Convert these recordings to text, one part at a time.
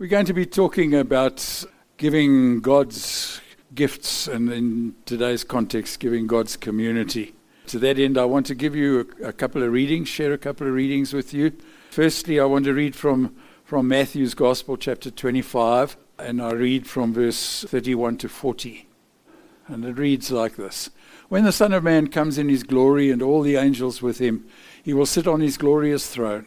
We're going to be talking about giving God's gifts, and in today's context, giving God's community. To that end, I want to give you a, a, couple of readings, share a couple of readings with you. Firstly, I want to read from, from Matthew's Gospel, chapter 25, and I read from verse 31 to 40. And it reads like this When the Son of Man comes in his glory and all the angels with him, he will sit on his glorious throne.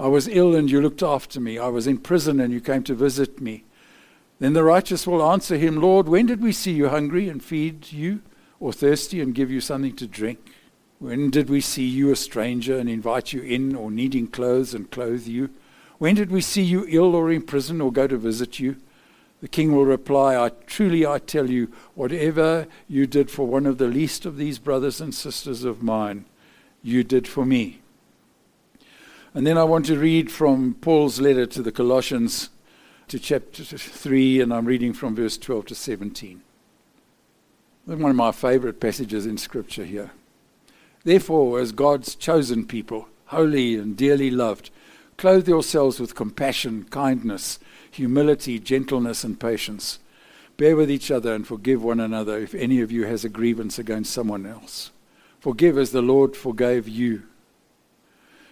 I was ill and you looked after me. I was in prison and you came to visit me. Then the righteous will answer him, Lord, when did we see you hungry and feed you, or thirsty and give you something to drink? When did we see you a stranger and invite you in, or needing clothes and clothe you? When did we see you ill or in prison or go to visit you? The king will reply, I truly I tell you, whatever you did for one of the least of these brothers and sisters of mine, you did for me. And then I want to read from Paul's letter to the Colossians to chapter 3, and I'm reading from verse 12 to 17. One of my favorite passages in Scripture here. Therefore, as God's chosen people, holy and dearly loved, clothe yourselves with compassion, kindness, humility, gentleness, and patience. Bear with each other and forgive one another if any of you has a grievance against someone else. Forgive as the Lord forgave you.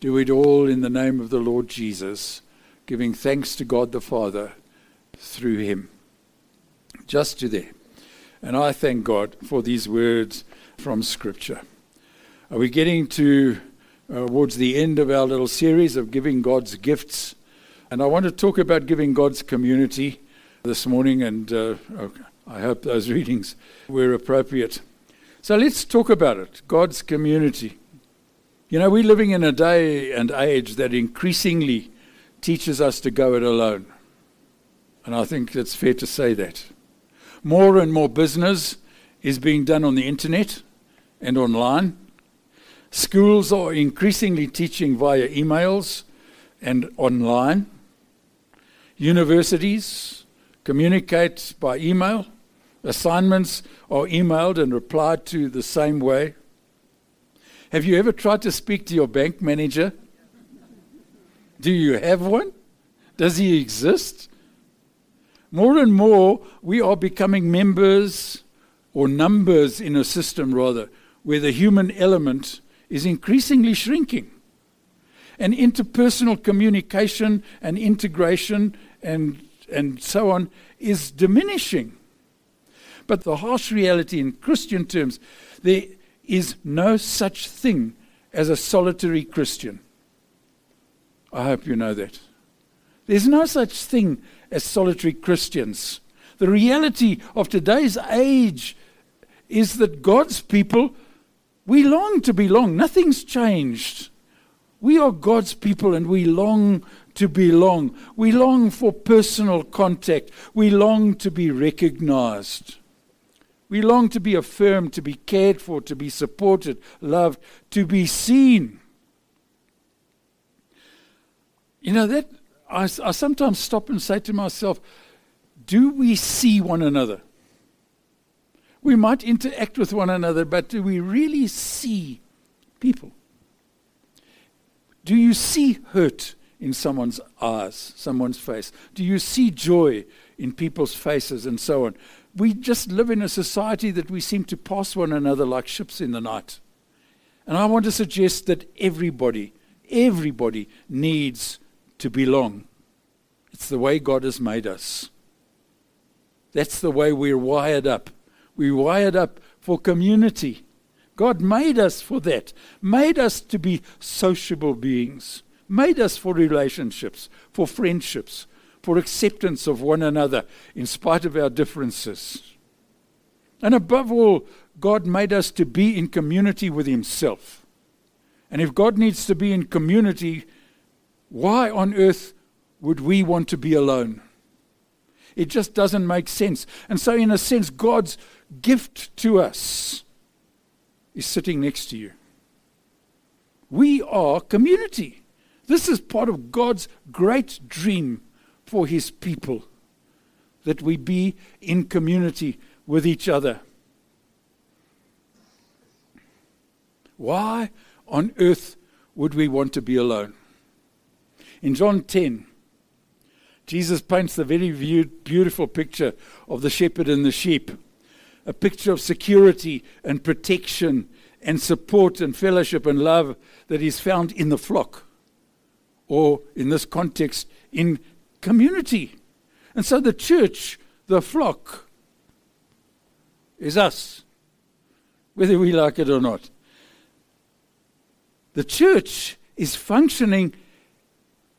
do it all in the name of the Lord Jesus, giving thanks to God the Father through him. Just to there. And I thank God for these words from Scripture. Are we getting to uh, towards the end of our little series of giving God's gifts? And I want to talk about giving God's community this morning, and uh, I hope those readings were appropriate. So let's talk about it God's community. You know, we're living in a day and age that increasingly teaches us to go it alone. And I think it's fair to say that. More and more business is being done on the internet and online. Schools are increasingly teaching via emails and online. Universities communicate by email. Assignments are emailed and replied to the same way. Have you ever tried to speak to your bank manager? Do you have one? Does he exist? More and more, we are becoming members or numbers in a system, rather, where the human element is increasingly shrinking. And interpersonal communication and integration and, and so on is diminishing. But the harsh reality in Christian terms, there is no such thing as a solitary Christian. I hope you know that. There's no such thing as solitary Christians. The reality of today's age is that God's people, we long to belong. Nothing's changed. We are God's people and we long to belong. We long for personal contact. We long to be recognized. We long to be affirmed, to be cared for, to be supported, loved, to be seen. You know, that I, I sometimes stop and say to myself, do we see one another? We might interact with one another, but do we really see people? Do you see hurt in someone's eyes, someone's face? Do you see joy in people's faces and so on? We just live in a society that we seem to pass one another like ships in the night. And I want to suggest that everybody, everybody needs to belong. It's the way God has made us. That's the way we're wired up. We're wired up for community. God made us for that, made us to be sociable beings, made us for relationships, for friendships, for acceptance of one another in spite of our differences. And above all, God made us to be in community with Himself. And if God needs to be in community, why on earth would we want to be alone? It just doesn't make sense. And so, in a sense, God's gift to us is sitting next to you. We are community. This is part of God's great dream for His people that we be in community with each other. Why on earth would we want to be alone? In John 10, Jesus paints a very beautiful picture of the shepherd and the sheep, a picture of security and protection and support and fellowship and love that is found in the flock, or in this context, in community. And so the church, the flock, is us, whether we like it or not. The church is functioning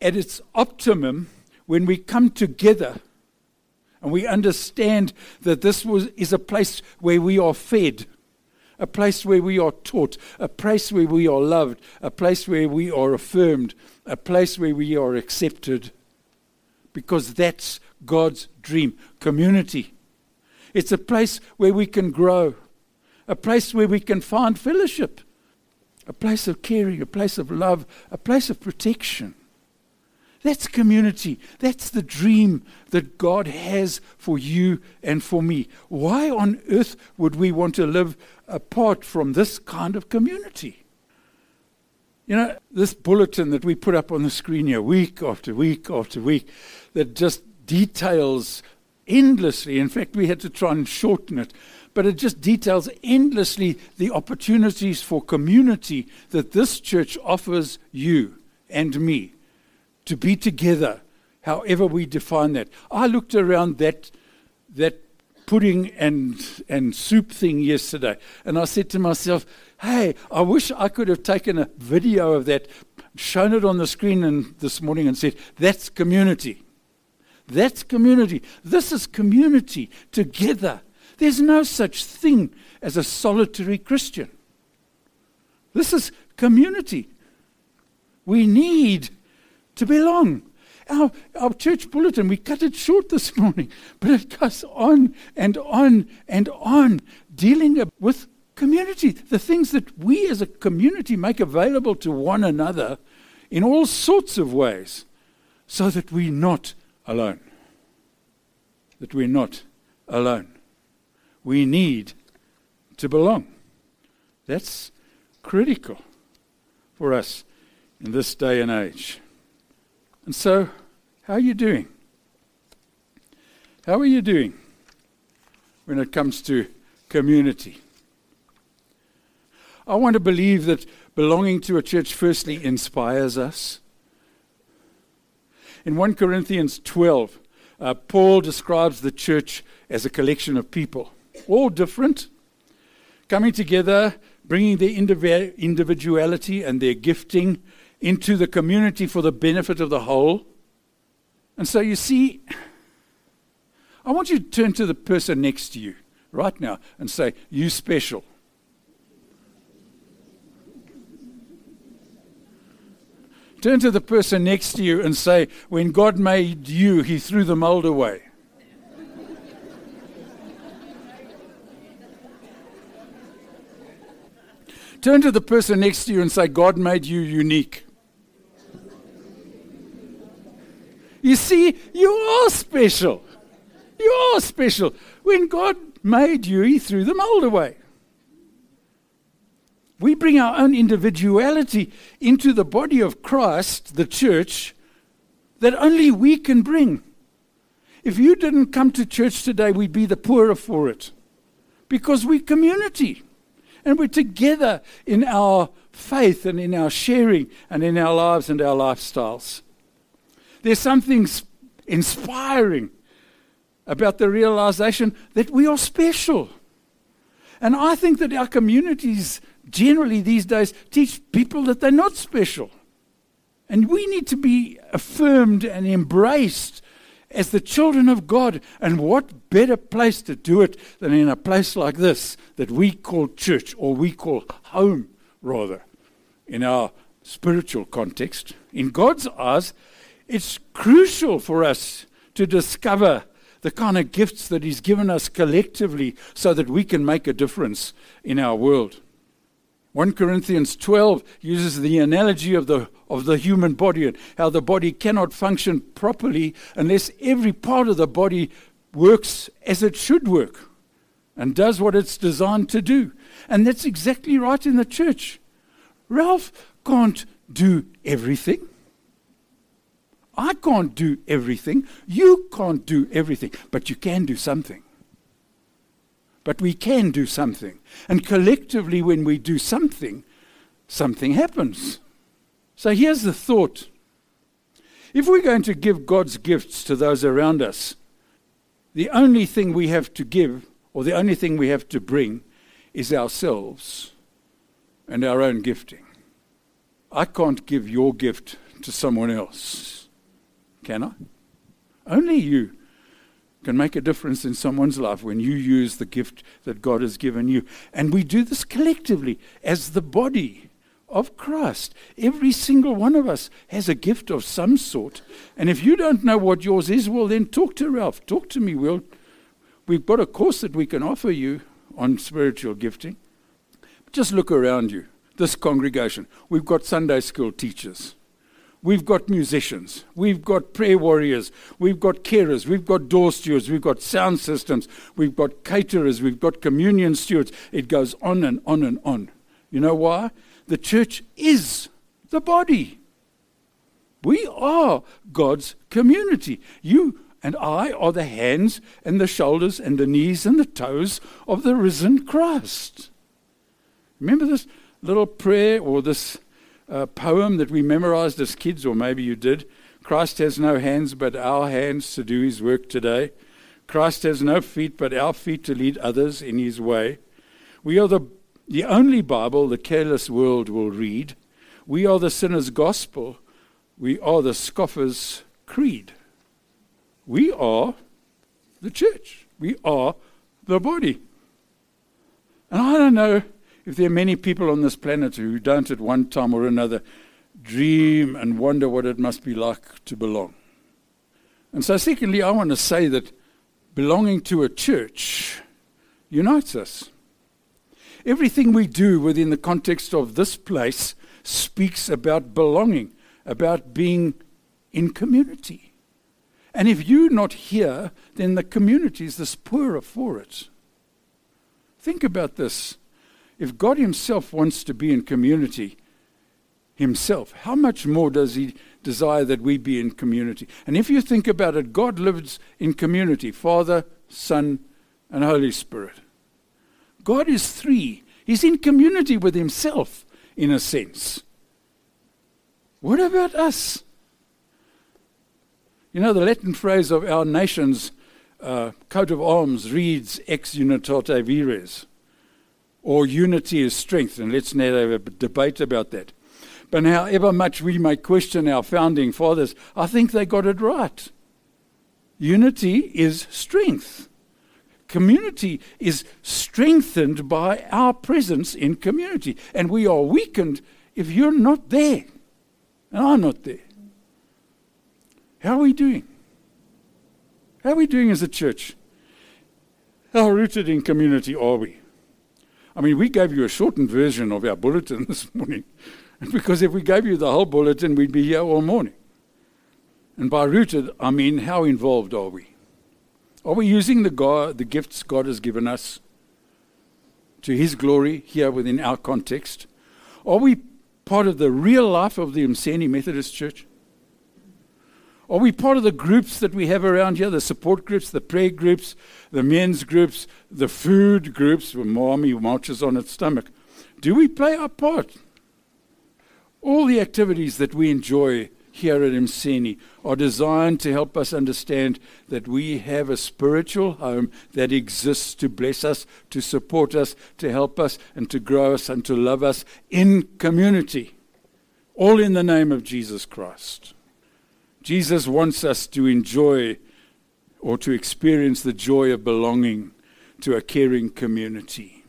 at its optimum when we come together and we understand that this was, is a place where we are fed, a place where we are taught, a place where we are loved, a place where we are affirmed, a place where we are accepted. Because that's God's dream community. It's a place where we can grow, a place where we can find fellowship, a place of caring, a place of love, a place of protection. That's community. That's the dream that God has for you and for me. Why on earth would we want to live apart from this kind of community? You know, this bulletin that we put up on the screen here, week after week after week, that just details endlessly. In fact, we had to try and shorten it, but it just details endlessly the opportunities for community that this church offers you and me to be together, however we define that. I looked around that, that pudding and, and soup thing yesterday, and I said to myself, hey, I wish I could have taken a video of that, shown it on the screen and, this morning, and said, that's community. That's community. This is community together. There's no such thing as a solitary Christian. This is community. We need to belong. Our, our church bulletin, we cut it short this morning, but it goes on and on and on, dealing with community, the things that we as a community make available to one another in all sorts of ways, so that we're not alone. That we're not alone. We need to belong. That's critical for us in this day and age. And so, how are you doing? How are you doing when it comes to community? I want to believe that belonging to a church firstly inspires us. In 1 Corinthians 12, uh, Paul describes the church as a collection of people, all different, coming together, bringing their individuality and their gifting into the community for the benefit of the whole. And so you see, I want you to turn to the person next to you right now and say, You special. Turn to the person next to you and say, When God made you, he threw the mold away. Turn to the person next to you and say, God made you unique. You see, you are special. You are special. When God made you, He threw the mold away. We bring our own individuality into the body of Christ, the church, that only we can bring. If you didn't come to church today, we'd be the poorer for it. Because we're community. And we're together in our faith and in our sharing and in our lives and our lifestyles. There's something inspiring about the realization that we are special. And I think that our communities generally these days teach people that they're not special. And we need to be affirmed and embraced as the children of God. And what better place to do it than in a place like this that we call church, or we call home, rather, in our spiritual context? In God's eyes, it's crucial for us to discover the kind of gifts that He's given us collectively so that we can make a difference in our world. 1 Corinthians 12 uses the analogy of the, of the human body and how the body cannot function properly unless every part of the body works as it should work and does what it's designed to do. And that's exactly right in the church. Ralph can't do everything. I can't do everything. You can't do everything, but you can do something. But we can do something. And collectively, when we do something, something happens. So here's the thought if we're going to give God's gifts to those around us, the only thing we have to give, or the only thing we have to bring, is ourselves and our own gifting. I can't give your gift to someone else, can I? Only you can make a difference in someone's life when you use the gift that God has given you. And we do this collectively as the body of Christ. Every single one of us has a gift of some sort. And if you don't know what yours is, well, then talk to Ralph. Talk to me. We'll, we've got a course that we can offer you on spiritual gifting. Just look around you, this congregation. We've got Sunday school teachers. We've got musicians, we've got prayer warriors, we've got carers, we've got door stewards, we've got sound systems, we've got caterers, we've got communion stewards. It goes on and on and on. You know why? The church is the body. We are God's community. You and I are the hands and the shoulders and the knees and the toes of the risen Christ. Remember this little prayer or this uh, poem that we memorized as kids, or maybe you did. Christ has no hands but our hands to do his work today. Christ has no feet but our feet to lead others in his way. We are the, the only Bible the careless world will read. We are the sinner's gospel. We are the scoffer's creed. We are the church. We are the body. And I don't know if there are many people on this planet who don't at one time or another dream and wonder what it must be like to belong. And so, secondly, I want to say that belonging to a church unites us. Everything we do within the context of this place speaks about belonging, about being in community. And if you're not here, then the community is the poorer for it. Think about this. If God Himself wants to be in community Himself, how much more does He desire that we be in community? And if you think about it, God lives in community Father, Son, and Holy Spirit. God is three. He's in community with Himself, in a sense. What about us? You know, the Latin phrase of our nation's uh, coat of arms reads ex unitate vires or unity is strength. And let's not have a debate about that. But however much we may question our founding fathers, I think they got it right. Unity is strength. Community is strengthened by our presence in community. And we are weakened if you're not there. And I'm not there. How are we doing? How are we doing as a church? How rooted in community are we? I mean, we gave you a shortened version of our bulletin this morning, because if we gave you the whole bulletin, we'd be here all morning. And by rooted, I mean, how involved are we? Are we using the, God, the gifts God has given us to His glory here within our context? Are we part of the real life of the Umseni Methodist Church? Are we part of the groups that we have around here, the support groups, the prayer groups, the men's groups, the food groups where mommy marches on its stomach? Do we play our part? All the activities that we enjoy here at Mseni are designed to help us understand that we have a spiritual home that exists to bless us, to support us, to help us, and to grow us and to love us in community. All in the name of Jesus Christ. Jesus wants us to enjoy or to experience the joy of belonging to a caring community,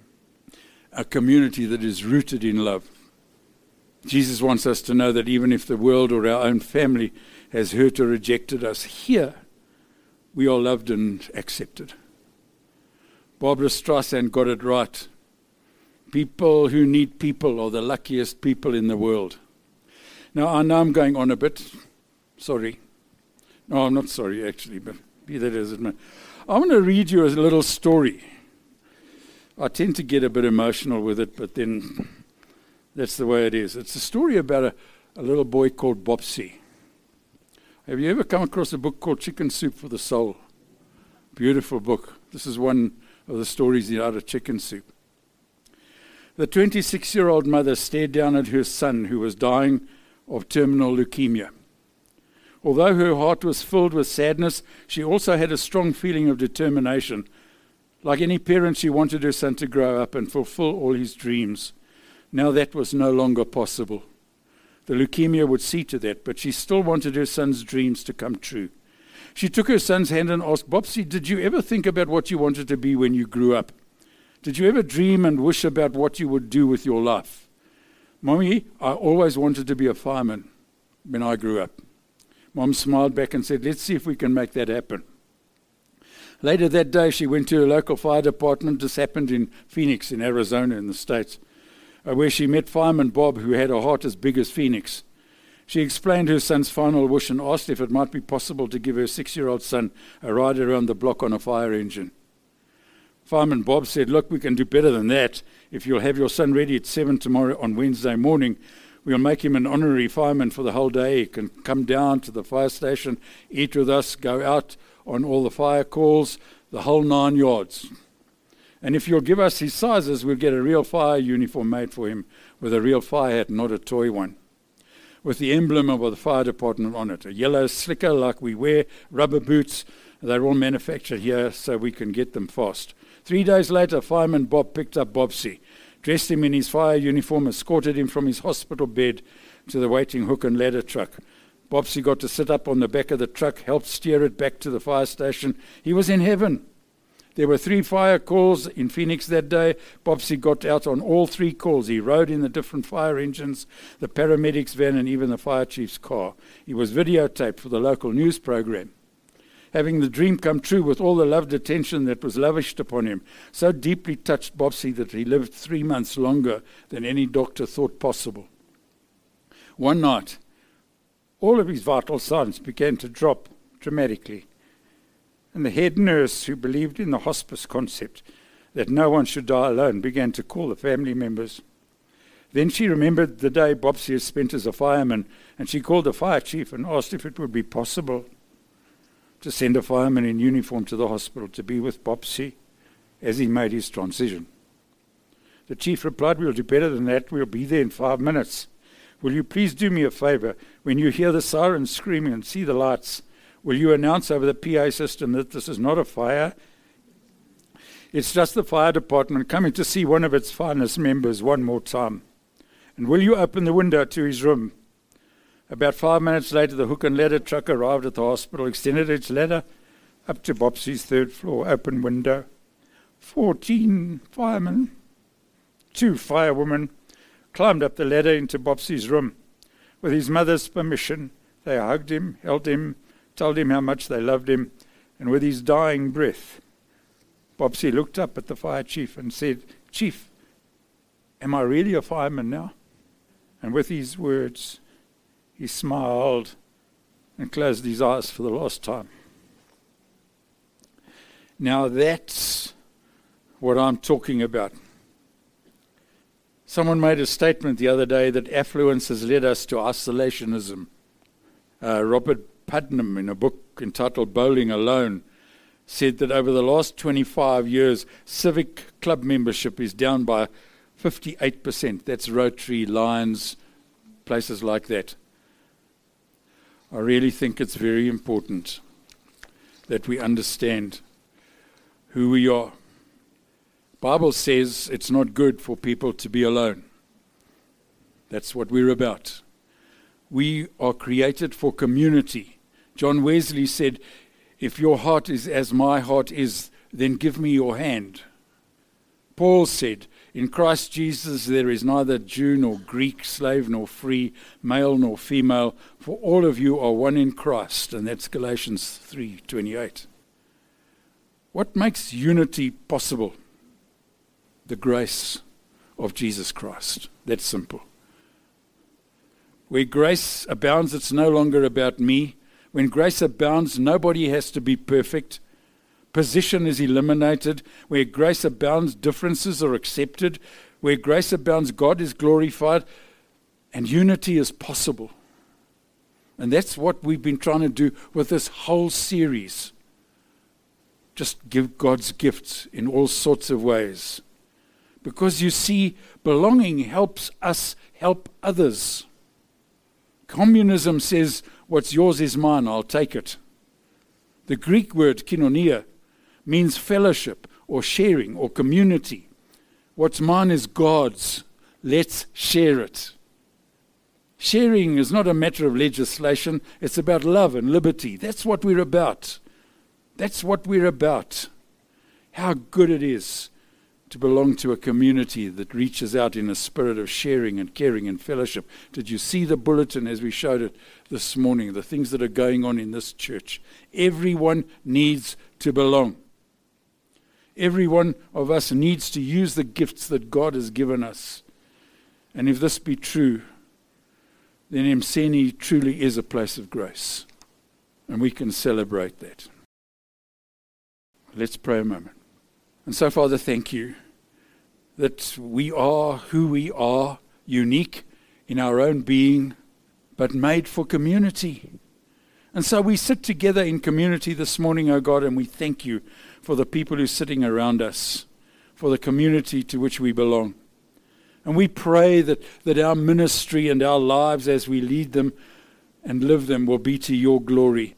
a community that is rooted in love. Jesus wants us to know that even if the world or our own family has hurt or rejected us, here we are loved and accepted. Barbra Streisand got it right. People who need people are the luckiest people in the world. Now, I know I'm going on a bit. Sorry. No, I'm not sorry, actually, but be that as it may. I want to read you a little story. I tend to get a bit emotional with it, but then that's the way it is. It's a story about a, a little boy called Bopsy. Have you ever come across a book called Chicken Soup for the Soul? Beautiful book. This is one of the stories out of Chicken Soup. The 26 year old mother stared down at her son who was dying of terminal leukemia. Although her heart was filled with sadness, she also had a strong feeling of determination. Like any parent, she wanted her son to grow up and fulfill all his dreams. Now that was no longer possible. The leukemia would see to that, but she still wanted her son's dreams to come true. She took her son's hand and asked, Bopsy, did you ever think about what you wanted to be when you grew up? Did you ever dream and wish about what you would do with your life? Mommy, I always wanted to be a fireman when I grew up. Mom smiled back and said, Let's see if we can make that happen. Later that day, she went to a local fire department. This happened in Phoenix, in Arizona, in the States. Uh, where she met fireman Bob, who had a heart as big as Phoenix. She explained her son's final wish and asked if it might be possible to give her six year old son a ride around the block on a fire engine. Fireman Bob said, Look, we can do better than that. If you'll have your son ready at 7 tomorrow on Wednesday morning, we'll make him an honorary fireman for the whole day. He can come down to the fire station, eat with us, go out on all the fire calls, the whole nine yards. And if you'll give us his sizes, we'll get a real fire uniform made for him with a real fire hat, not a toy one. With the emblem of the fire department on it. A yellow slicker like we wear, rubber boots. They're all manufactured here so we can get them fast. Three days later, fireman Bob picked up Bopsy, dressed him in his fire uniform, escorted him from his hospital bed to the waiting hook and ladder truck. Bopsy got to sit up on the back of the truck, helped steer it back to the fire station. He was in heaven. There were three fire calls in Phoenix that day. Bopsy got out on all three calls. He rode in the different fire engines, the paramedics' van, and even the fire chief's car. He was videotaped for the local news program. Having the dream come true with all the loved attention that was lavished upon him, so deeply touched Bopsy that he lived three months longer than any doctor thought possible. One night, all of his vital signs began to drop dramatically and the head nurse, who believed in the hospice concept that no one should die alone, began to call the family members. Then she remembered the day Bopsy had spent as a fireman, and she called the fire chief and asked if it would be possible to send a fireman in uniform to the hospital to be with Bopsy as he made his transition. The chief replied, We'll do better than that. We'll be there in five minutes. Will you please do me a favor? When you hear the sirens screaming and see the lights, Will you announce over the PA system that this is not a fire? It's just the fire department coming to see one of its finest members one more time. And will you open the window to his room? About five minutes later, the hook and ladder truck arrived at the hospital, extended its ladder up to Bopsy's third floor, open window. Fourteen firemen, two firewomen, climbed up the ladder into Bopsy's room. With his mother's permission, they hugged him, held him, told him how much they loved him, and with his dying breath, Bopsy looked up at the fire chief and said, Chief, am I really a fireman now? And with these words, he smiled and closed his eyes for the last time. Now that's what I'm talking about. Someone made a statement the other day that affluence has led us to isolationism. Uh, Robert Putnam, in a book entitled Bowling Alone, said that over the last 25 years, civic club membership is down by 58%. That's Rotary, Lions, places like that. I really think it's very important that we understand who we are. Bible says it's not good for people to be alone. That's what we're about. We are created for community. John Wesley said, If your heart is as my heart is, then give me your hand. Paul said, In Christ Jesus there is neither Jew nor Greek, slave nor free, male nor female, for all of you are one in Christ. And that's Galatians 3:28. What makes unity possible? The grace of Jesus Christ. That's simple. Where grace abounds, it's no longer about me. When grace abounds, nobody has to be perfect. Position is eliminated. Where grace abounds, differences are accepted. Where grace abounds, God is glorified. And unity is possible. And that's what we've been trying to do with this whole series just give God's gifts in all sorts of ways. Because you see, belonging helps us help others. Communism says, What's yours is mine, I'll take it. The Greek word koinonia means fellowship or sharing or community. What's mine is God's. Let's share it. Sharing is not a matter of legislation, it's about love and liberty. That's what we're about. That's what we're about. How good it is to belong to a community that reaches out in a spirit of sharing and caring and fellowship. Did you see the bulletin as we showed it this morning? The things that are going on in this church. Everyone needs to belong. Every one of us needs to use the gifts that God has given us. And if this be true, then Mseni truly is a place of grace. And we can celebrate that. Let's pray a moment. And so, Father, thank you that we are who we are, unique in our own being, but made for community. And so we sit together in community this morning, O oh God, and we thank you for the people who are sitting around us, for the community to which we belong. And we pray that, that our ministry and our lives as we lead them and live them will be to your glory,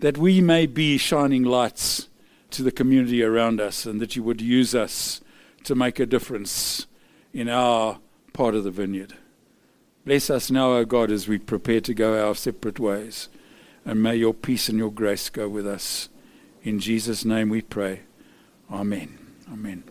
that we may be shining lights to the community around us and that you would use us to make a difference in our part of the vineyard. Bless us now, O God, as we prepare to go our separate ways. And may your peace and your grace go with us. In Jesus' name we pray. Amen. Amen.